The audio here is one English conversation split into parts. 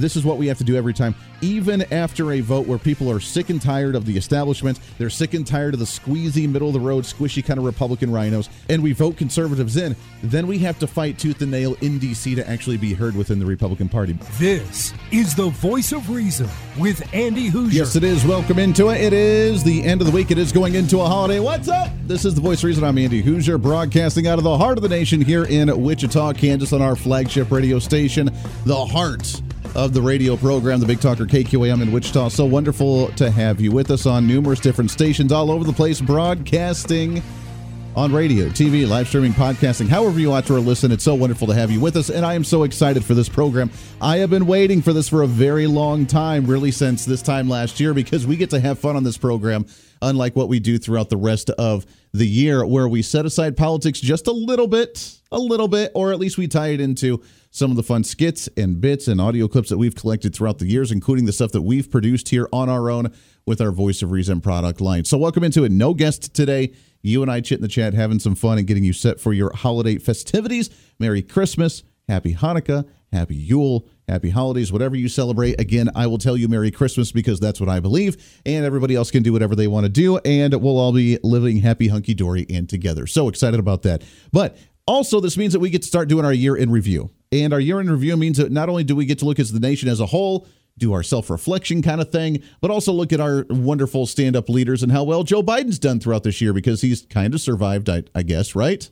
this is what we have to do every time, even after a vote where people are sick and tired of the establishment. They're sick and tired of the squeezy, middle of the road, squishy kind of Republican rhinos, and we vote conservatives in. Then we have to fight tooth and nail in D.C. to actually be heard within the Republican Party. This is the voice of reason with Andy Hooser. Yes, it is. Welcome into it. It is the end of the week. It is going into a holiday. What's up? This is the voice of reason. I'm Andy Hooser, broadcasting out of the heart of the nation here in Wichita, Kansas, on our flagship radio station, the heart of the radio program, the Big Talker KQAM in Wichita. So wonderful to have you with us on numerous different stations all over the place, broadcasting on radio, TV, live streaming, podcasting, however you watch or listen. It's so wonderful to have you with us, and I am so excited for this program. I have been waiting for this for a very long time, really since this time last year, because we get to have fun on this program, unlike what we do throughout the rest of the year, where we set aside politics just a little bit, a little bit, or at least we tie it into some of the fun skits and bits and audio clips that we've collected throughout the years, including the stuff that we've produced here on our own with our Voice of Reason product line. So, welcome into it. No guest today. You and I chit in the chat, having some fun and getting you set for your holiday festivities. Merry Christmas, Happy Hanukkah, Happy Yule, Happy Holidays, whatever you celebrate. Again, I will tell you Merry Christmas because that's what I believe, and everybody else can do whatever they want to do, and we'll all be living happy, hunky dory, and together. So excited about that. But also, this means that we get to start doing our year in review. And our year in review means that not only do we get to look at the nation as a whole, do our self reflection kind of thing, but also look at our wonderful stand up leaders and how well Joe Biden's done throughout this year because he's kind of survived, I, I guess, right?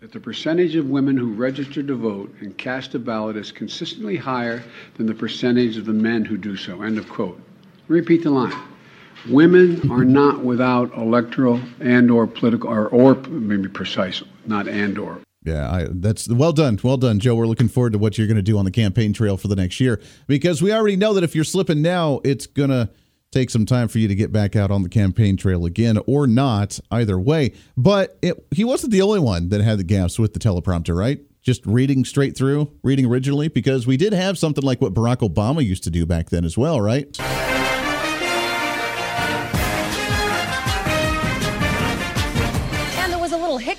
That the percentage of women who register to vote and cast a ballot is consistently higher than the percentage of the men who do so. End of quote. Repeat the line. Women are not without electoral and or political or, or maybe precise, not and or yeah, I, that's well done. Well done, Joe. We're looking forward to what you're going to do on the campaign trail for the next year because we already know that if you're slipping now, it's going to take some time for you to get back out on the campaign trail again or not, either way. But it, he wasn't the only one that had the gaps with the teleprompter, right? Just reading straight through, reading originally, because we did have something like what Barack Obama used to do back then as well, right?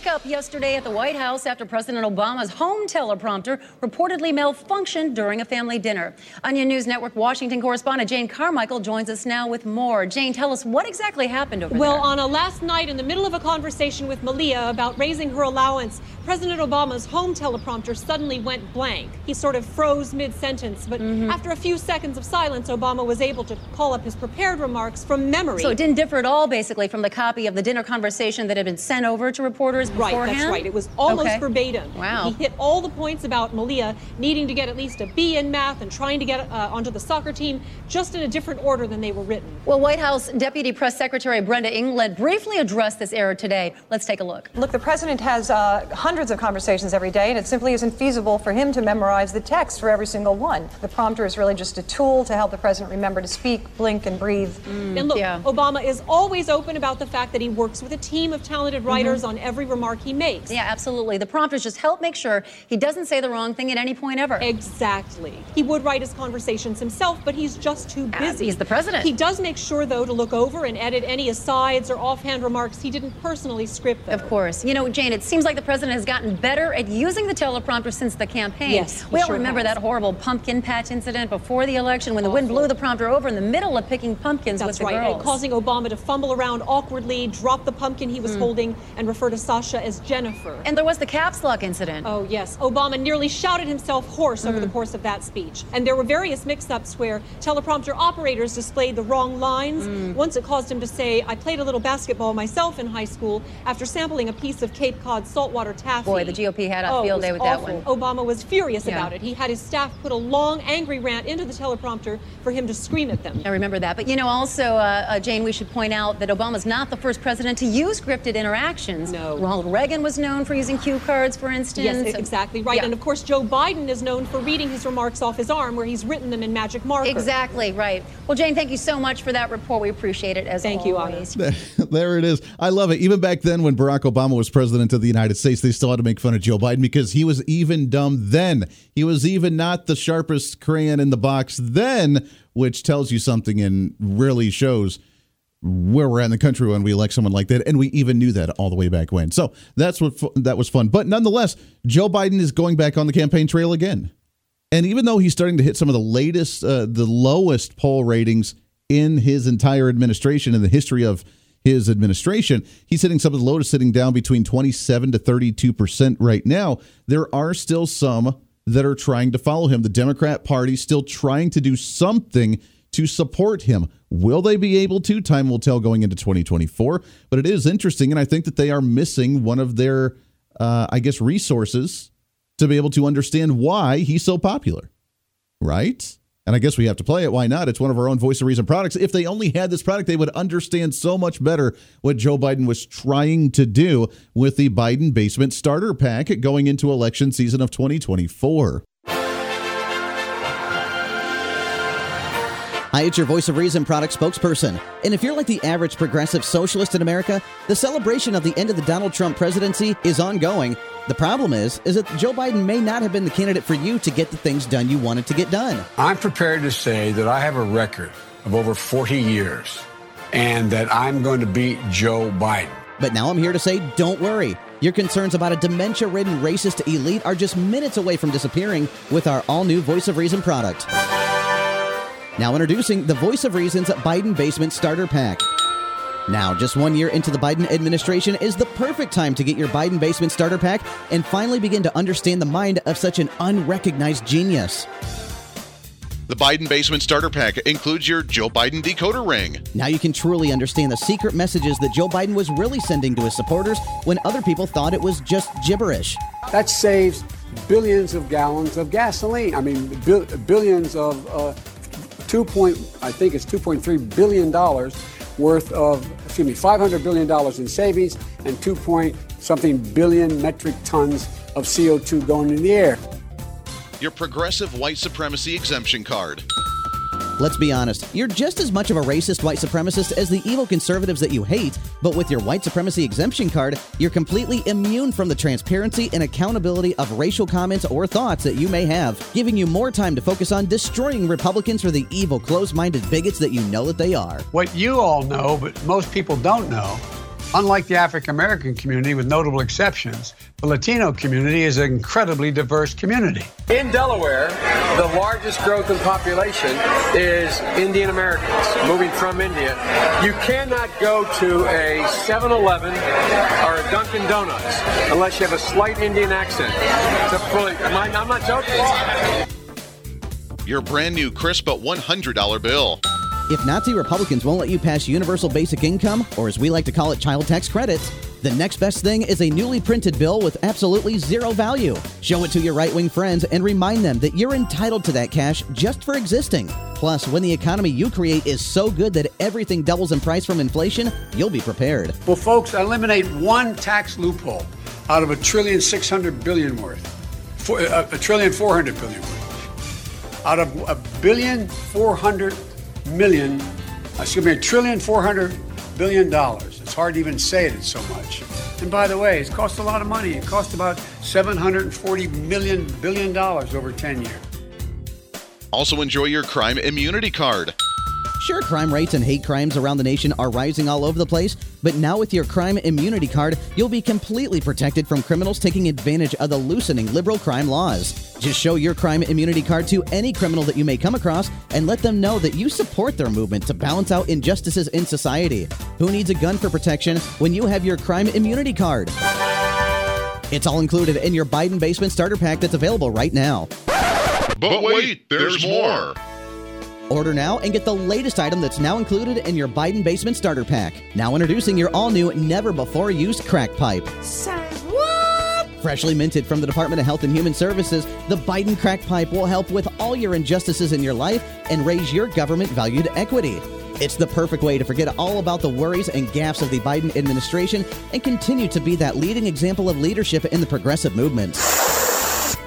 Hiccup yesterday at the White House after President Obama's home teleprompter reportedly malfunctioned during a family dinner. Onion News Network Washington correspondent Jane Carmichael joins us now with more. Jane, tell us what exactly happened over well, there. Well, on a last night in the middle of a conversation with Malia about raising her allowance, President Obama's home teleprompter suddenly went blank. He sort of froze mid sentence, but mm-hmm. after a few seconds of silence, Obama was able to call up his prepared remarks from memory. So it didn't differ at all, basically, from the copy of the dinner conversation that had been sent over to reporters beforehand? Right, that's right. It was almost okay. verbatim. Wow. He hit all the points about Malia needing to get at least a B in math and trying to get uh, onto the soccer team, just in a different order than they were written. Well, White House Deputy Press Secretary Brenda England briefly addressed this error today. Let's take a look. Look, the president has uh, hundreds of conversations every day, and it simply isn't feasible for him to memorize the text for every single one. The prompter is really just a tool to help the president remember to speak, blink, and breathe. Mm, and look, yeah. Obama is always open about the fact that he works with a team of talented writers mm-hmm. on every remark he makes. Yeah, absolutely. The prompters just help make sure he doesn't say the wrong thing at any point ever. Exactly. He would write his conversations himself, but he's just too busy. he's the president. He does make sure, though, to look over and edit any asides or offhand remarks he didn't personally script. Though. Of course. You know, Jane, it seems like the president has gotten better at using the teleprompter since the campaign. Yes, we all sure remember has. that horrible pumpkin patch incident before the election when the wind blew the prompter over in the middle of picking pumpkins That's with the right, girls. causing Obama to fumble around awkwardly, drop the pumpkin he was mm. holding, and refer to Sasha as Jennifer. And there was the caps lock incident. Oh, yes. Obama nearly shouted himself hoarse mm. over the mm. course of that speech. And there were various mix ups where teleprompter operators displayed the wrong lines. Mm. Once it caused him to say, I played a little basketball myself in high school after sampling a piece of Cape Cod saltwater taffy. Boy, the GOP had a oh, field day with awful. that one. Obama was furious yeah. about it. He had his staff put a long, angry rant into the teleprompter for him to scream at them. I remember that. But you know, also, uh, uh, Jane, we should point out that Obama's not the first president to use scripted interactions. No. Ronald Reagan was known for using cue cards, for instance. Yes, exactly right. Yeah. And of course, Joe Biden is known for reading his remarks off his arm where he's written them in magic marker. Exactly right. Well, Jane, thank you so much for that report. We appreciate it as thank always. you, Anna. there it is. I love it. Even back then, when Barack Obama was president of the United States, they still had to make fun of Joe Biden because he was even dumb then. He was even not the sharpest crayon in the box then, which tells you something and really shows where we're at in the country when we elect someone like that, and we even knew that all the way back when. So that's what that was fun. But nonetheless, Joe Biden is going back on the campaign trail again, and even though he's starting to hit some of the latest, uh, the lowest poll ratings in his entire administration in the history of his administration, he's hitting some of the lowest, sitting down between 27 to 32 percent right now. There are still some that are trying to follow him. The Democrat Party still trying to do something to support him. Will they be able to? Time will tell going into 2024. But it is interesting, and I think that they are missing one of their, uh, I guess, resources to be able to understand why he's so popular. Right? And I guess we have to play it. Why not? It's one of our own Voice of Reason products. If they only had this product, they would understand so much better what Joe Biden was trying to do with the Biden Basement Starter Pack going into election season of 2024. Hi, it's your Voice of Reason product spokesperson. And if you're like the average progressive socialist in America, the celebration of the end of the Donald Trump presidency is ongoing. The problem is, is that Joe Biden may not have been the candidate for you to get the things done you wanted to get done. I'm prepared to say that I have a record of over 40 years and that I'm going to beat Joe Biden. But now I'm here to say, don't worry. Your concerns about a dementia ridden racist elite are just minutes away from disappearing with our all new Voice of Reason product. Now introducing the Voice of Reason's Biden Basement Starter Pack. Now, just one year into the Biden administration is the perfect time to get your Biden Basement Starter Pack and finally begin to understand the mind of such an unrecognized genius. The Biden Basement Starter Pack includes your Joe Biden decoder ring. Now you can truly understand the secret messages that Joe Biden was really sending to his supporters when other people thought it was just gibberish. That saves billions of gallons of gasoline. I mean, billions of uh, two point, I think it's 2.3 billion dollars worth of, excuse me, 500 billion dollars in savings and 2 point something billion metric tons of CO2 going in the air. Your progressive white supremacy exemption card. Let's be honest, you're just as much of a racist white supremacist as the evil conservatives that you hate, but with your white supremacy exemption card, you're completely immune from the transparency and accountability of racial comments or thoughts that you may have, giving you more time to focus on destroying Republicans for the evil, close minded bigots that you know that they are. What you all know, but most people don't know, Unlike the African American community, with notable exceptions, the Latino community is an incredibly diverse community. In Delaware, the largest growth in population is Indian Americans moving from India. You cannot go to a 7 Eleven or a Dunkin' Donuts unless you have a slight Indian accent. Fully, I'm not joking. Your brand new crisp but $100 bill. If Nazi Republicans won't let you pass universal basic income, or as we like to call it, child tax credits, the next best thing is a newly printed bill with absolutely zero value. Show it to your right wing friends and remind them that you're entitled to that cash just for existing. Plus, when the economy you create is so good that everything doubles in price from inflation, you'll be prepared. Well, folks, eliminate one tax loophole out of a trillion six hundred billion worth, for, uh, a trillion four hundred billion worth. Out of a billion four hundred million, uh, excuse me, a trillion four hundred billion dollars. It's hard to even say it, it's so much. And by the way, it's cost a lot of money. It cost about 740 million billion dollars over 10 years. Also enjoy your crime immunity card. Sure, crime rates and hate crimes around the nation are rising all over the place, but now with your crime immunity card, you'll be completely protected from criminals taking advantage of the loosening liberal crime laws. Just show your crime immunity card to any criminal that you may come across and let them know that you support their movement to balance out injustices in society. Who needs a gun for protection when you have your crime immunity card? It's all included in your Biden Basement Starter Pack that's available right now. But wait, there's more. Order now and get the latest item that's now included in your Biden Basement Starter Pack. Now introducing your all new, never before used crack pipe. Freshly minted from the Department of Health and Human Services, the Biden Crack Pipe will help with all your injustices in your life and raise your government valued equity. It's the perfect way to forget all about the worries and gaffes of the Biden administration and continue to be that leading example of leadership in the progressive movement.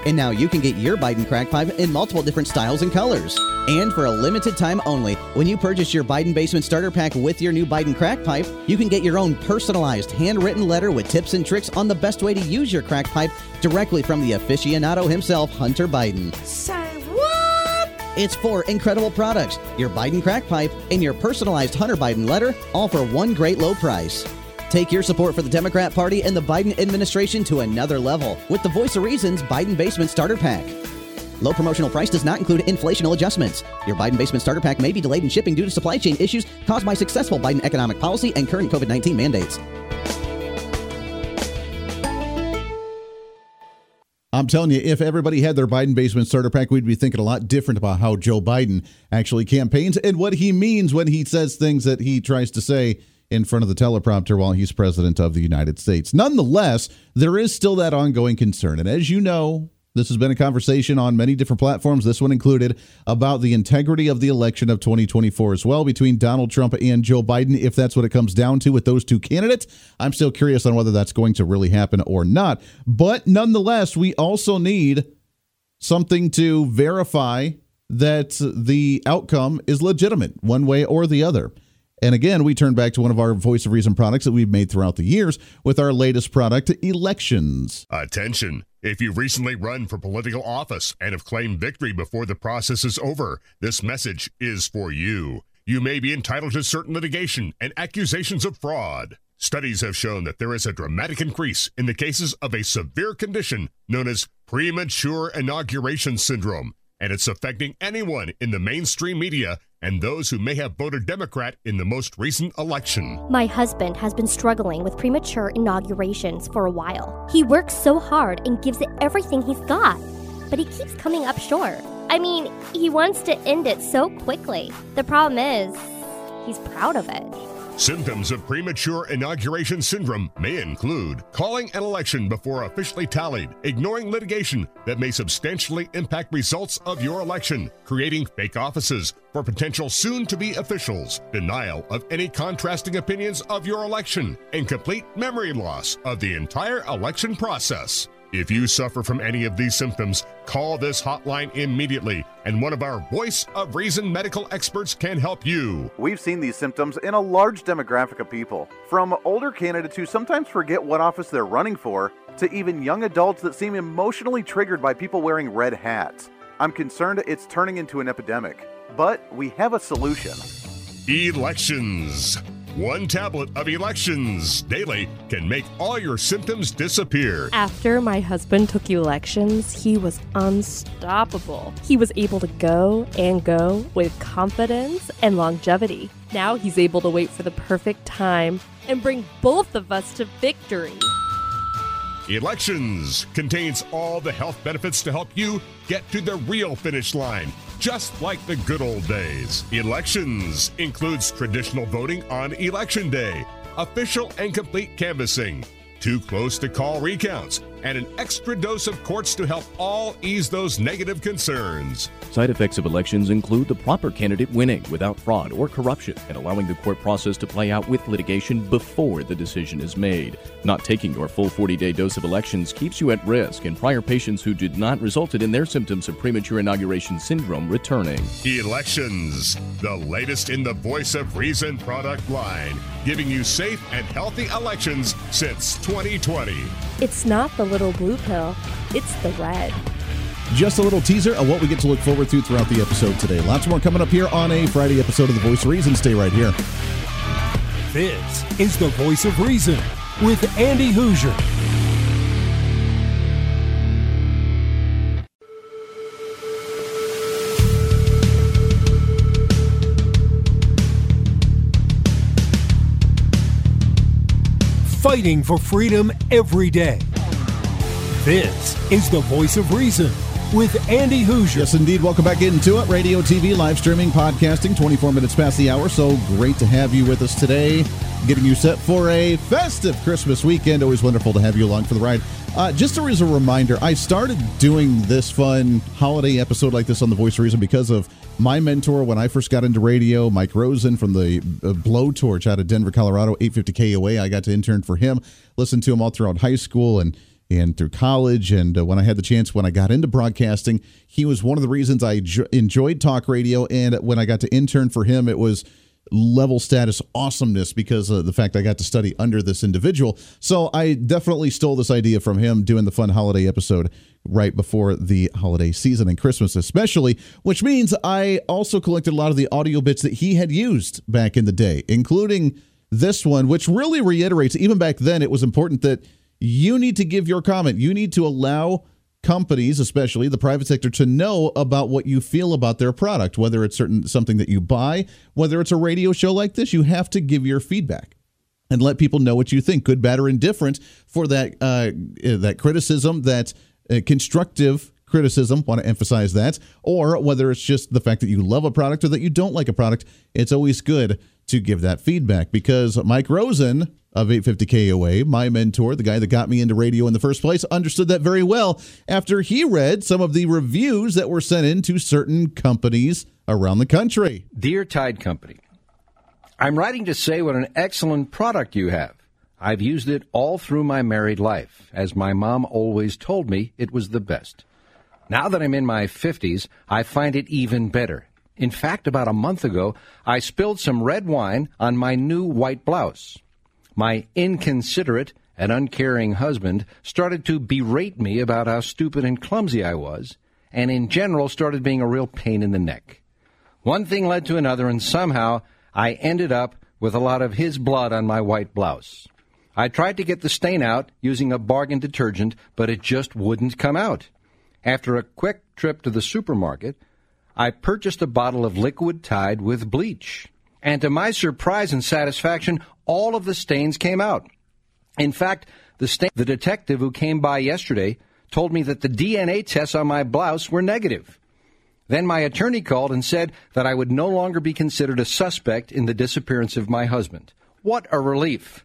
And now you can get your Biden crack pipe in multiple different styles and colors. And for a limited time only, when you purchase your Biden Basement Starter Pack with your new Biden crack pipe, you can get your own personalized handwritten letter with tips and tricks on the best way to use your crack pipe directly from the aficionado himself, Hunter Biden. Say what? It's four incredible products your Biden crack pipe and your personalized Hunter Biden letter, all for one great low price. Take your support for the Democrat Party and the Biden administration to another level with the Voice of Reason's Biden Basement Starter Pack. Low promotional price does not include inflational adjustments. Your Biden Basement Starter Pack may be delayed in shipping due to supply chain issues caused by successful Biden economic policy and current COVID 19 mandates. I'm telling you, if everybody had their Biden basement starter pack, we'd be thinking a lot different about how Joe Biden actually campaigns and what he means when he says things that he tries to say in front of the teleprompter while he's president of the United States. Nonetheless, there is still that ongoing concern. And as you know, this has been a conversation on many different platforms, this one included, about the integrity of the election of 2024 as well between Donald Trump and Joe Biden, if that's what it comes down to with those two candidates. I'm still curious on whether that's going to really happen or not. But nonetheless, we also need something to verify that the outcome is legitimate one way or the other. And again, we turn back to one of our Voice of Reason products that we've made throughout the years with our latest product, Elections. Attention. If you've recently run for political office and have claimed victory before the process is over, this message is for you. You may be entitled to certain litigation and accusations of fraud. Studies have shown that there is a dramatic increase in the cases of a severe condition known as premature inauguration syndrome, and it's affecting anyone in the mainstream media and those who may have voted Democrat in the most recent election. My husband has been struggling with premature inaugurations for a while. He works so hard and gives it everything he's got, but he keeps coming up short. I mean, he wants to end it so quickly. The problem is, he's proud of it. Symptoms of premature inauguration syndrome may include calling an election before officially tallied, ignoring litigation that may substantially impact results of your election, creating fake offices for potential soon to be officials, denial of any contrasting opinions of your election, and complete memory loss of the entire election process. If you suffer from any of these symptoms, call this hotline immediately, and one of our Voice of Reason medical experts can help you. We've seen these symptoms in a large demographic of people, from older candidates who sometimes forget what office they're running for, to even young adults that seem emotionally triggered by people wearing red hats. I'm concerned it's turning into an epidemic, but we have a solution. Elections. One tablet of elections daily can make all your symptoms disappear. After my husband took elections, he was unstoppable. He was able to go and go with confidence and longevity. Now he's able to wait for the perfect time and bring both of us to victory. Elections contains all the health benefits to help you get to the real finish line, just like the good old days. Elections includes traditional voting on election day, official and complete canvassing, too close to call recounts, and an extra dose of courts to help all ease those negative concerns. Side effects of elections include the proper candidate winning without fraud or corruption and allowing the court process to play out with litigation before the decision is made. Not taking your full 40 day dose of elections keeps you at risk, and prior patients who did not resulted in their symptoms of premature inauguration syndrome returning. Elections, the latest in the Voice of Reason product line, giving you safe and healthy elections since 2020. It's not the little blue pill, it's the red. Just a little teaser of what we get to look forward to throughout the episode today. Lots more coming up here on a Friday episode of The Voice of Reason. Stay right here. This is the voice of reason with Andy Hooser. Fighting for freedom every day. This is the voice of reason with Andy Hooser. Yes, indeed. Welcome back into it. Radio, TV, live streaming, podcasting, 24 minutes past the hour. So great to have you with us today, getting you set for a festive Christmas weekend. Always wonderful to have you along for the ride. Uh, just as a reminder, I started doing this fun holiday episode like this on The Voice of Reason because of my mentor when I first got into radio, Mike Rosen from the uh, Blowtorch out of Denver, Colorado, 850 KOA. I got to intern for him, listened to him all throughout high school and and through college. And uh, when I had the chance, when I got into broadcasting, he was one of the reasons I jo- enjoyed talk radio. And when I got to intern for him, it was level status awesomeness because of the fact I got to study under this individual. So I definitely stole this idea from him doing the fun holiday episode right before the holiday season and Christmas, especially, which means I also collected a lot of the audio bits that he had used back in the day, including this one, which really reiterates even back then, it was important that you need to give your comment. You need to allow companies, especially the private sector, to know about what you feel about their product, whether it's certain something that you buy, whether it's a radio show like this, you have to give your feedback and let people know what you think, good, bad, or indifferent, for that uh, that criticism, that uh, constructive criticism. Want to emphasize that, or whether it's just the fact that you love a product or that you don't like a product. It's always good to give that feedback because Mike Rosen of 850 KOA, my mentor, the guy that got me into radio in the first place, understood that very well after he read some of the reviews that were sent in to certain companies around the country. Dear Tide Company, I'm writing to say what an excellent product you have. I've used it all through my married life, as my mom always told me it was the best. Now that I'm in my 50s, I find it even better. In fact, about a month ago, I spilled some red wine on my new white blouse. My inconsiderate and uncaring husband started to berate me about how stupid and clumsy I was, and in general started being a real pain in the neck. One thing led to another, and somehow I ended up with a lot of his blood on my white blouse. I tried to get the stain out using a bargain detergent, but it just wouldn't come out. After a quick trip to the supermarket, I purchased a bottle of liquid Tide with bleach. And to my surprise and satisfaction, all of the stains came out. In fact, the, stain- the detective who came by yesterday told me that the DNA tests on my blouse were negative. Then my attorney called and said that I would no longer be considered a suspect in the disappearance of my husband. What a relief!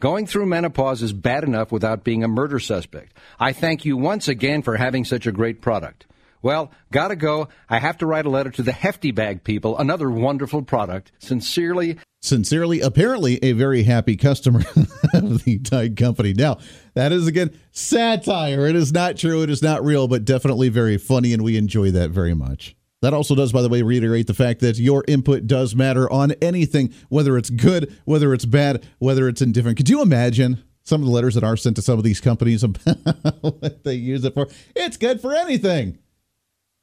Going through menopause is bad enough without being a murder suspect. I thank you once again for having such a great product. Well, gotta go. I have to write a letter to the Hefty Bag people, another wonderful product. Sincerely, sincerely, apparently a very happy customer of the Tide Company. Now, that is again satire. It is not true. It is not real, but definitely very funny, and we enjoy that very much. That also does, by the way, reiterate the fact that your input does matter on anything, whether it's good, whether it's bad, whether it's indifferent. Could you imagine some of the letters that are sent to some of these companies about what they use it for? It's good for anything.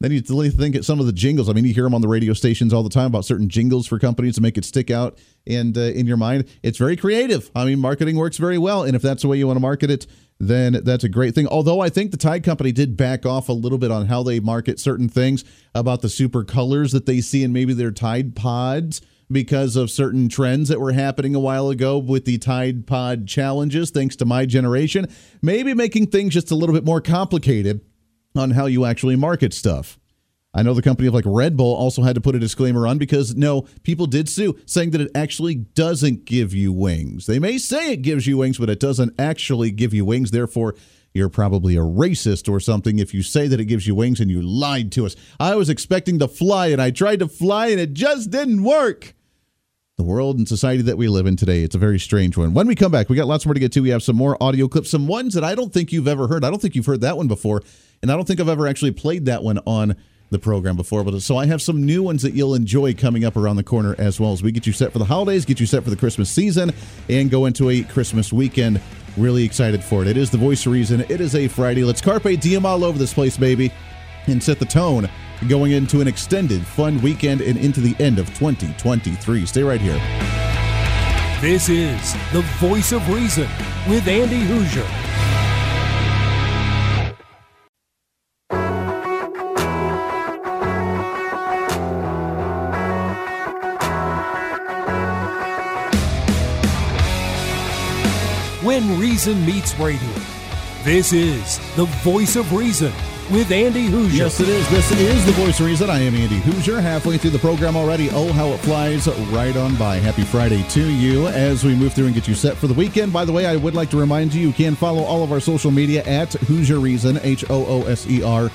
Then you think at some of the jingles. I mean, you hear them on the radio stations all the time about certain jingles for companies to make it stick out and uh, in your mind. It's very creative. I mean, marketing works very well, and if that's the way you want to market it, then that's a great thing. Although I think the Tide Company did back off a little bit on how they market certain things about the super colors that they see in maybe their Tide Pods because of certain trends that were happening a while ago with the Tide Pod challenges, thanks to my generation. Maybe making things just a little bit more complicated on how you actually market stuff. I know the company of like Red Bull also had to put a disclaimer on because no, people did sue saying that it actually doesn't give you wings. They may say it gives you wings, but it doesn't actually give you wings. Therefore, you're probably a racist or something if you say that it gives you wings and you lied to us. I was expecting to fly and I tried to fly and it just didn't work. The world and society that we live in today, it's a very strange one. When we come back, we got lots more to get to. We have some more audio clips, some ones that I don't think you've ever heard. I don't think you've heard that one before. And I don't think I've ever actually played that one on the program before. But so I have some new ones that you'll enjoy coming up around the corner as well as we get you set for the holidays, get you set for the Christmas season, and go into a Christmas weekend. Really excited for it. It is the voice of reason. It is a Friday. Let's carpe diem all over this place, baby, and set the tone going into an extended, fun weekend and into the end of 2023. Stay right here. This is the voice of reason with Andy Hooser. When Reason Meets Radio. This is the voice of reason with Andy Hooser. Yes, it is. This is the voice reason. I am Andy Hooser, Halfway through the program already. Oh, how it flies right on by. Happy Friday to you as we move through and get you set for the weekend. By the way, I would like to remind you you can follow all of our social media at Hooser Reason, H O O S E R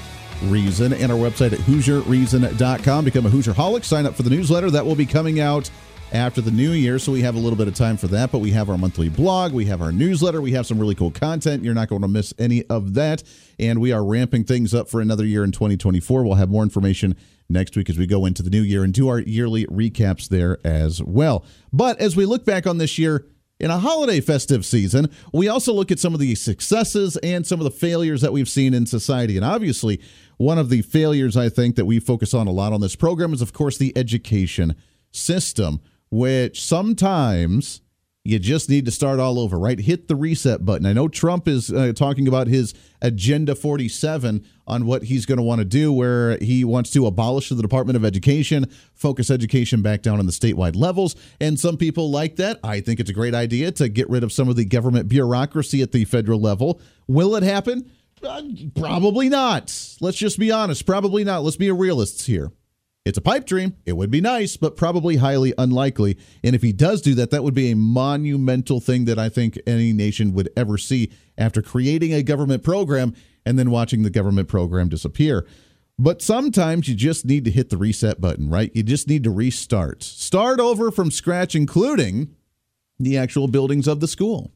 Reason, and our website at HooserReason.com. Become a Hooser Holic. Sign up for the newsletter that will be coming out after the new year, so we have a little bit of time for that. But we have our monthly blog, we have our newsletter, we have some really cool content. You're not going to miss any of that. And we are ramping things up for another year in 2024. We'll have more information next week as we go into the new year and do our yearly recaps there as well. But as we look back on this year, in a holiday festive season, we also look at some of the successes and some of the failures that we've seen in society. And obviously, one of the failures I think that we focus on a lot on this program is, of course, the education system, which sometimes you just need to start all over, right? Hit the reset button. I know Trump is uh, talking about his Agenda 47 on what he's going to want to do, where he wants to abolish the Department of Education, focus education back down on the statewide levels. And some people like that. I think it's a great idea to get rid of some of the government bureaucracy at the federal level. Will it happen? Uh, probably not. Let's just be honest. Probably not. Let's be realists here. It's a pipe dream. It would be nice, but probably highly unlikely. And if he does do that, that would be a monumental thing that I think any nation would ever see after creating a government program and then watching the government program disappear. But sometimes you just need to hit the reset button, right? You just need to restart. Start over from scratch, including the actual buildings of the school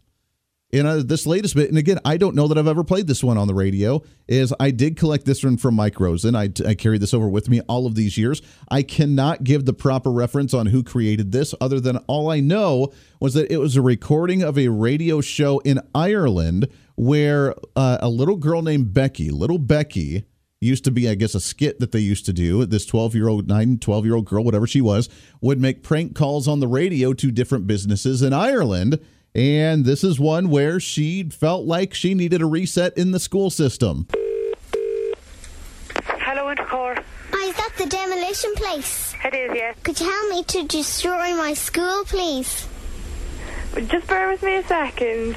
in uh, this latest bit, and again, I don't know that I've ever played this one on the radio, is I did collect this one from Mike Rosen. I, I carried this over with me all of these years. I cannot give the proper reference on who created this, other than all I know was that it was a recording of a radio show in Ireland where uh, a little girl named Becky, little Becky, used to be, I guess, a skit that they used to do. This 12 year old, 9, 12 year old girl, whatever she was, would make prank calls on the radio to different businesses in Ireland and this is one where she felt like she needed a reset in the school system. Hello, Intercore. Hi, is that the demolition place? It is, yeah. Could you help me to destroy my school, please? Just bear with me a second.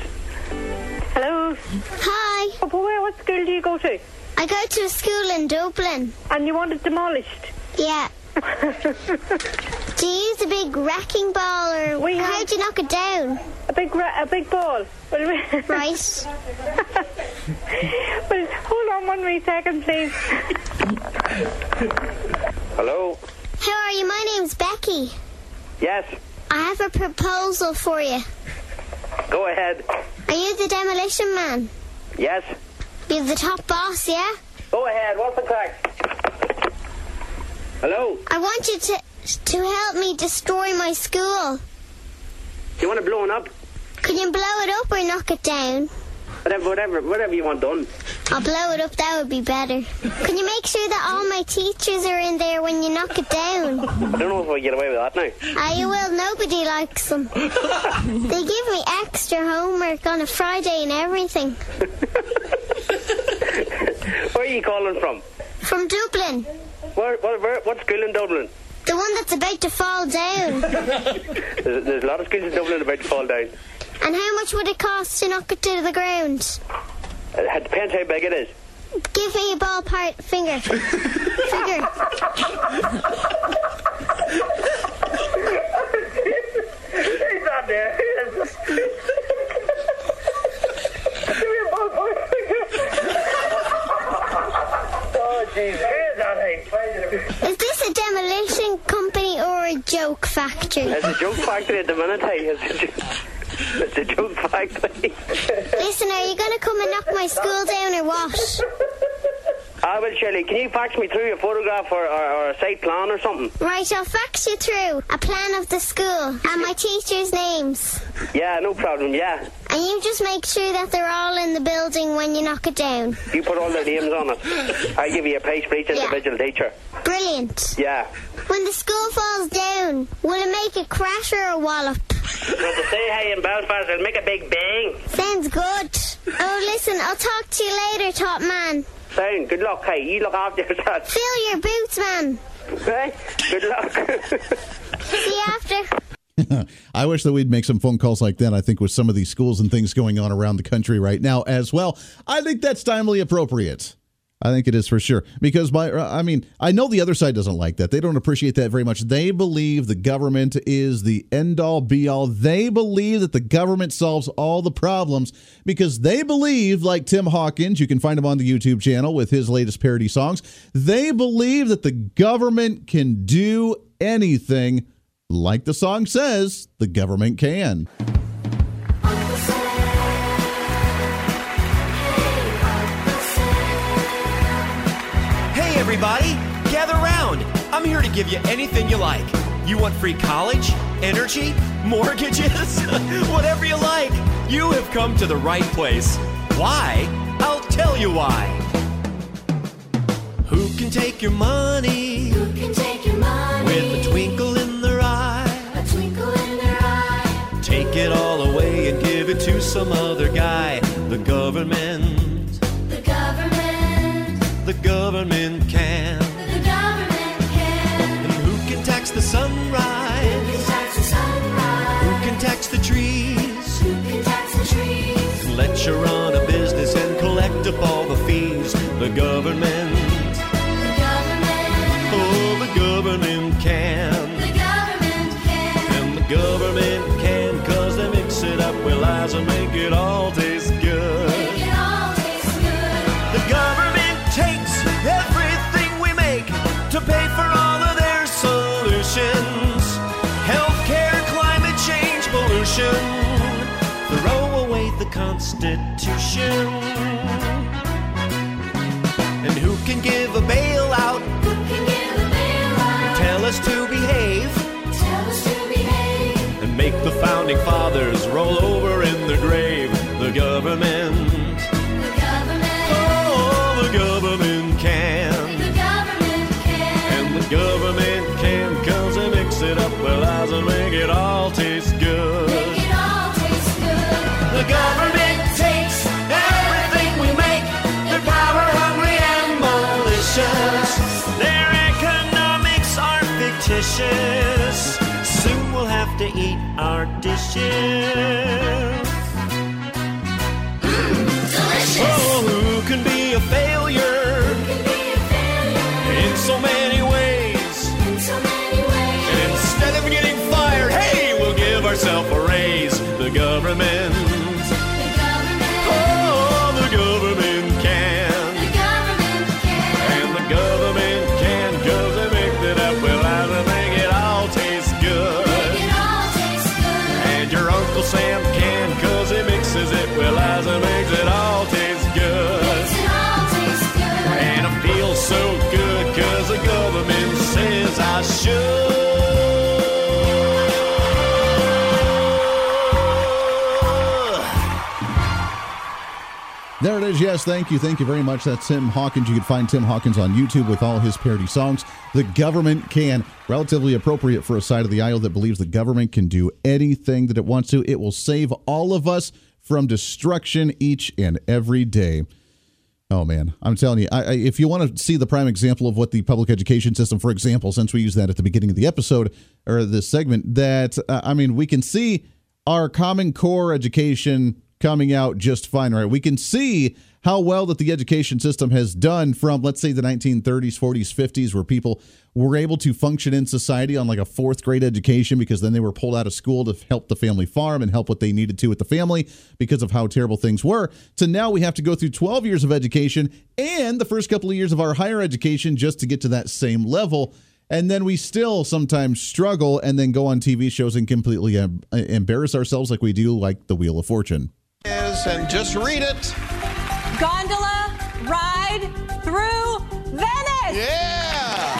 Hello. Hi. Oh, where, what school do you go to? I go to a school in Dublin. And you want it demolished? Yeah. Do you use a big wrecking ball, or We have- how do you knock it down? A big, ra- a big ball. What do you mean? Right. Well, hold on one wee second, please. Hello? How are you? My name's Becky. Yes, I have a proposal for you. go ahead. Are you the demolition man? Yes, You're the top boss, yeah? go ahead. What's the crack? Hello? I want you to to help me destroy my school. You want to blow it up? Can you blow it up or knock it down? Whatever, whatever, whatever you want done. I'll blow it up, that would be better. Can you make sure that all my teachers are in there when you knock it down? I don't know if I get away with that now. Ah, you will. Nobody likes them. they give me extra homework on a Friday and everything. Where are you calling from? From Dublin. Where, where, where, what school in Dublin? The one that's about to fall down. There's, there's a lot of schools in Dublin about to fall down. And how much would it cost to knock it to the ground? Uh, it depends how big it is. Give me a ballpark finger. Figure. He's not there. Oh, jeez. Where's that thing? Is this a demolition company or a joke factory? It's a joke factory at the minute, hey. It's a, jo- it's a joke factory. Listen, are you going to come and knock my school down or what? Ah, well, Shirley, can you fax me through a photograph or, or, or a site plan or something? Right, I'll fax you through a plan of the school and my teachers' names. Yeah, no problem, yeah. And you just make sure that they're all in the building when you knock it down. You put all their names on it. I give you a price for each individual teacher. Brilliant. Yeah. When the school falls down, will it make a crash or a wallop? Well, to say hey in Belfast, it'll make a big bang. Sounds good. Oh, listen, I'll talk to you later, top man. Sound, good luck, hey. You look after yourself. Fill your boots, man. Hey, good luck. See you after. I wish that we'd make some phone calls like that. I think with some of these schools and things going on around the country right now as well, I think that's timely appropriate. I think it is for sure because my uh, I mean I know the other side doesn't like that. They don't appreciate that very much. They believe the government is the end all be all. They believe that the government solves all the problems because they believe like Tim Hawkins, you can find him on the YouTube channel with his latest parody songs. They believe that the government can do anything Like the song says, the government can. I'm here to give you anything you like. You want free college, energy, mortgages, whatever you like. You have come to the right place. Why? I'll tell you why. Who can take your money? Who can take your money? With a twinkle in their eye. A twinkle in their eye. Take it all away and give it to some other guy. The government. The government. The government can. Can the sunrise? Constitution. And who can give a bailout? Who can give a bailout? Tell us to behave. Tell us to behave. And make the founding fathers roll over in their grave. The government. The government. Oh, the government can. The government can. And the government can, cause they mix it up with lies and make it all taste good. Make it all taste good. The government our is. Yes, thank you. Thank you very much. That's Tim Hawkins. You can find Tim Hawkins on YouTube with all his parody songs. The government can. Relatively appropriate for a side of the aisle that believes the government can do anything that it wants to. It will save all of us from destruction each and every day. Oh man, I'm telling you, I, I, if you want to see the prime example of what the public education system, for example, since we used that at the beginning of the episode or this segment, that uh, I mean, we can see our Common Core education coming out just fine, right? We can see how well that the education system has done from, let's say, the 1930s, 40s, 50s, where people were able to function in society on like a fourth grade education because then they were pulled out of school to help the family farm and help what they needed to with the family because of how terrible things were. To now we have to go through 12 years of education and the first couple of years of our higher education just to get to that same level. And then we still sometimes struggle and then go on TV shows and completely em- embarrass ourselves like we do, like The Wheel of Fortune. Is and just read it. Gondola ride through Venice. Yeah.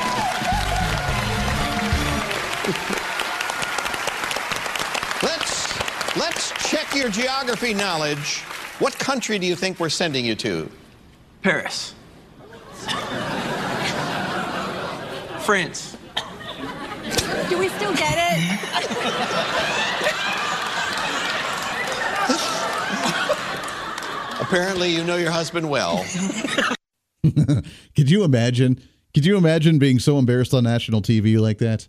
let's let's check your geography knowledge. What country do you think we're sending you to? Paris. France. Do we still get it? Apparently, you know your husband well. Could you imagine? Could you imagine being so embarrassed on national TV like that?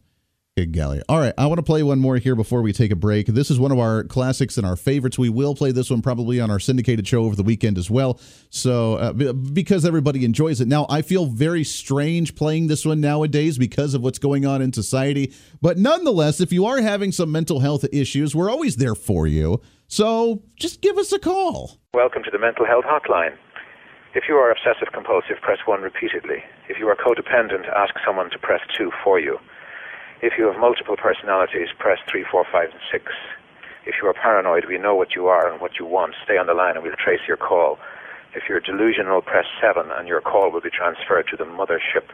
Good golly. All right, I want to play one more here before we take a break. This is one of our classics and our favorites. We will play this one probably on our syndicated show over the weekend as well. So, uh, because everybody enjoys it. Now, I feel very strange playing this one nowadays because of what's going on in society. But nonetheless, if you are having some mental health issues, we're always there for you. So, just give us a call. Welcome to the Mental Health Hotline. If you are obsessive compulsive, press 1 repeatedly. If you are codependent, ask someone to press 2 for you. If you have multiple personalities, press 3, 4, 5, and 6. If you are paranoid, we know what you are and what you want. Stay on the line and we'll trace your call. If you're delusional, press 7 and your call will be transferred to the mothership.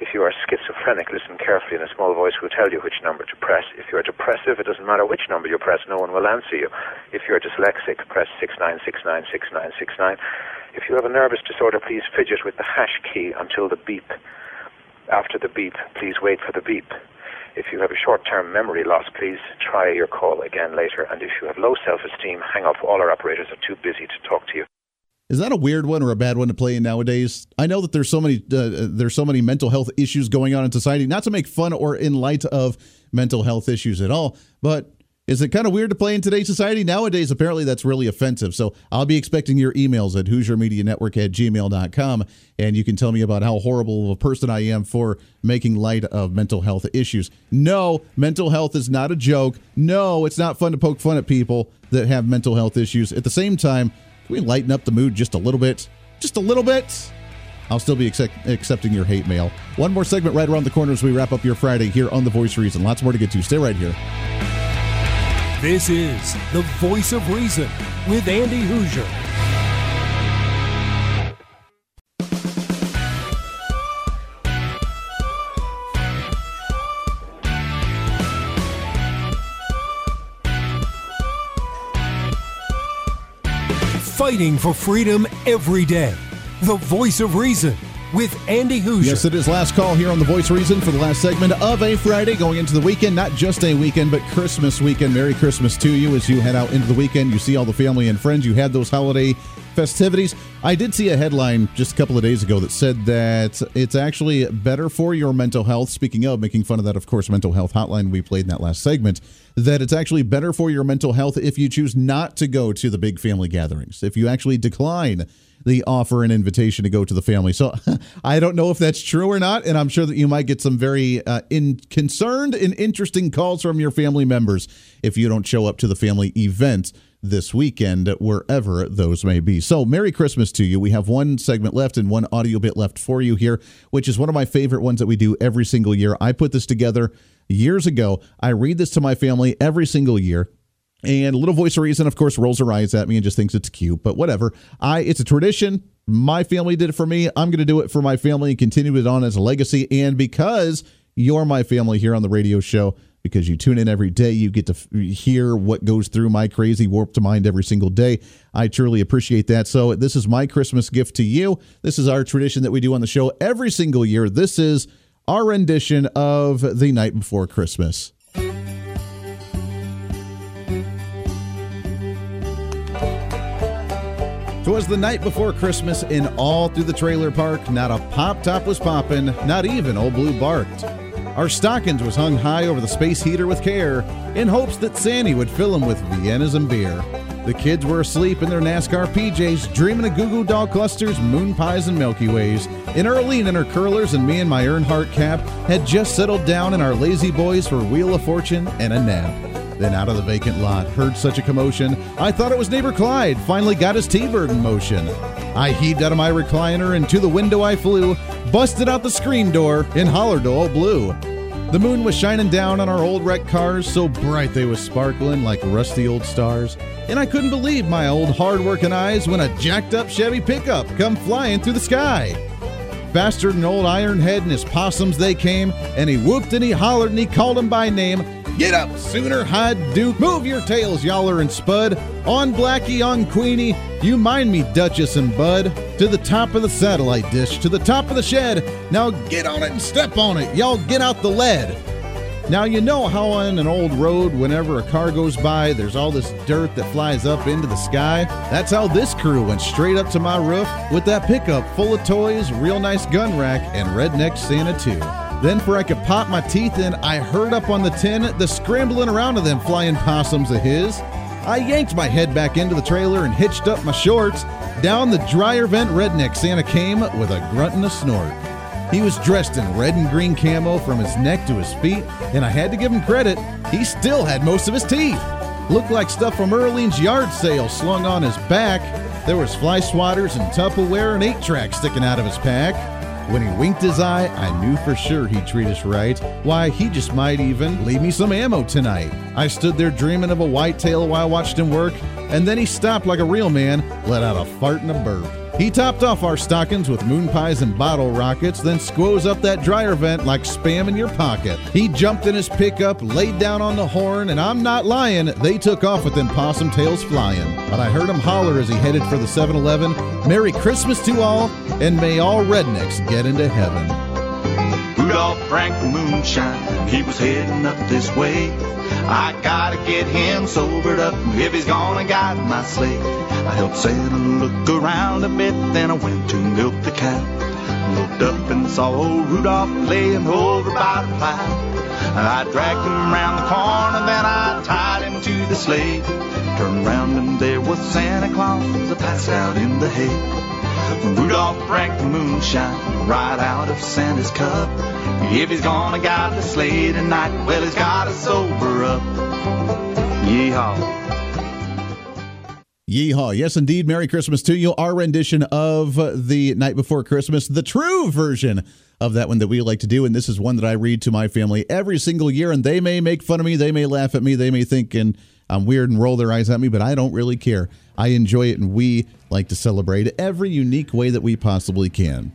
If you are schizophrenic, listen carefully and a small voice will tell you which number to press. If you are depressive, it doesn't matter which number you press, no one will answer you. If you are dyslexic, press 69696969. If you have a nervous disorder, please fidget with the hash key until the beep. After the beep, please wait for the beep. If you have a short-term memory loss, please try your call again later. And if you have low self-esteem, hang up. All our operators are too busy to talk to you. Is that a weird one or a bad one to play in nowadays? I know that there's so many uh, there's so many mental health issues going on in society. Not to make fun or in light of mental health issues at all, but is it kind of weird to play in today's society? Nowadays, apparently that's really offensive. So I'll be expecting your emails at HoosierMediaNetwork at gmail.com. And you can tell me about how horrible of a person I am for making light of mental health issues. No, mental health is not a joke. No, it's not fun to poke fun at people that have mental health issues. At the same time, we lighten up the mood just a little bit? Just a little bit? I'll still be accept- accepting your hate mail. One more segment right around the corner as we wrap up your Friday here on The Voice of Reason. Lots more to get to. Stay right here. This is the voice of reason with Andy Hoosier. Fighting for freedom every day. The voice of reason with Andy Hoosier. Yes, it is last call here on The Voice Reason for the last segment of a Friday going into the weekend. Not just a weekend, but Christmas weekend. Merry Christmas to you as you head out into the weekend. You see all the family and friends. You had those holiday festivities. I did see a headline just a couple of days ago that said that it's actually better for your mental health. Speaking of making fun of that, of course, mental health hotline we played in that last segment, that it's actually better for your mental health if you choose not to go to the big family gatherings. If you actually decline the offer and invitation to go to the family. So I don't know if that's true or not, and I'm sure that you might get some very uh, in concerned and interesting calls from your family members if you don't show up to the family event this weekend, wherever those may be. So, Merry Christmas to you. We have one segment left and one audio bit left for you here, which is one of my favorite ones that we do every single year. I put this together years ago. I read this to my family every single year. And little voice of reason, of course, rolls her eyes at me and just thinks it's cute. But whatever. I it's a tradition. My family did it for me. I'm going to do it for my family and continue it on as a legacy. And because you're my family here on the radio show, because you tune in every day, you get to f- hear what goes through my crazy warped mind every single day. I truly appreciate that. So this is my Christmas gift to you. This is our tradition that we do on the show every single year. This is our rendition of the night before Christmas. Twas the night before Christmas, and all through the trailer park, not a pop top was poppin', not even old Blue barked. Our stockings was hung high over the space heater with care, in hopes that Sandy would fill 'em with Viennas and beer. The kids were asleep in their NASCAR PJs, dreaming of Goo Goo Doll clusters, moon pies, and Milky Ways. And Earlene in her curlers and me in my Earnhardt cap had just settled down in our La-Z-Boys for Wheel of Fortune and a nap. Then out of the vacant lot, heard such a commotion, I thought it was neighbor Clyde, finally got his T-bird in motion. I heaved out of my recliner and to the window I flew, busted out the screen door, and hollered to old Blue. The moon was shining down on our old wrecked cars, so bright they was sparkling like rusty old stars. And I couldn't believe my old hard-working eyes when a jacked-up Chevy pickup come flying through the sky. Faster than old Ironhead and his possums they came, and he whooped and he hollered and he called 'em by name. Get up, Sooner, Hyde, Duke, move your tails, Yaller and Spud. On Blackie, on Queenie, you mind me, Duchess and Bud. To the top of the satellite dish, to the top of the shed. Now get on it and step on it, y'all get out the lead. Now, you know how on an old road, whenever a car goes by, there's all this dirt that flies up into the sky? That's how this crew went straight up to my roof with that pickup full of toys, real nice gun rack, and redneck Santa too. Then, for I could pop my teeth in, I heard up on the tin the scrambling around of them flying possums of his. I yanked my head back into the trailer and hitched up my shorts. Down the dryer vent redneck Santa came with a grunt and a snort. He was dressed in red and green camo from his neck to his feet, and I had to give him credit, he still had most of his teeth. Looked like stuff from Earlene's yard sale slung on his back. There was fly swatters and Tupperware and eight tracks sticking out of his pack. When he winked his eye, I knew for sure he'd treat us right. Why, he just might even leave me some ammo tonight. I stood there dreaming of a whitetail while I watched him work, and then he stopped like a real man, let out a fart and a burp. He topped off our stockings with moon pies and bottle rockets, then squoze up that dryer vent like spam in your pocket. He jumped in his pickup, laid down on the horn, and I'm not lying, they took off with them possum tails flying. But I heard him holler as he headed for the 7 Eleven Merry Christmas to all, and may all rednecks get into heaven. Drank the moonshine, he was heading up this way. I gotta get him sobered up if he's gonna guide my sleigh. I helped Santa look around a bit, then I went to milk the cow. Looked up and saw old Rudolph laying over by the plow. I dragged him round the corner, then I tied him to the sleigh. Turned around and there was Santa Claus, passed out in the hay. Rudolph drank the moonshine right out of Santa's cup. If he's gonna guide the sleigh tonight, well, he's gotta sober up. Yeehaw. Yeehaw. Yes, indeed. Merry Christmas to you. Our rendition of the night before Christmas, the true version of that one that we like to do. And this is one that I read to my family every single year. And they may make fun of me. They may laugh at me. They may think and I'm weird and roll their eyes at me, but I don't really care. I enjoy it. And we like to celebrate every unique way that we possibly can.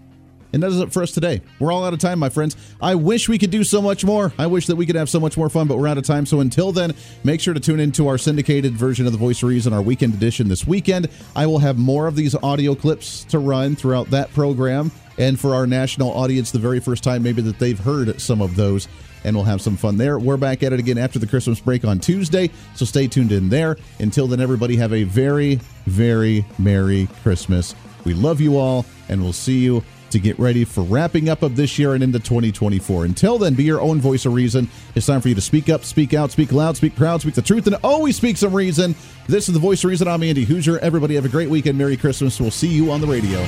And that is it for us today. We're all out of time, my friends. I wish we could do so much more. I wish that we could have so much more fun, but we're out of time. So until then, make sure to tune into our syndicated version of The Voice of Reason, our weekend edition this weekend. I will have more of these audio clips to run throughout that program. And for our national audience, the very first time maybe that they've heard some of those and we'll have some fun there. We're back at it again after the Christmas break on Tuesday, so stay tuned in there. Until then, everybody have a very, very Merry Christmas. We love you all, and we'll see you to get ready for wrapping up of this year and into 2024. Until then, be your own voice of reason. It's time for you to speak up, speak out, speak loud, speak proud, speak the truth, and always speak some reason. This is the voice of reason. I'm Andy Hoosier. Everybody have a great weekend. Merry Christmas. We'll see you on the radio.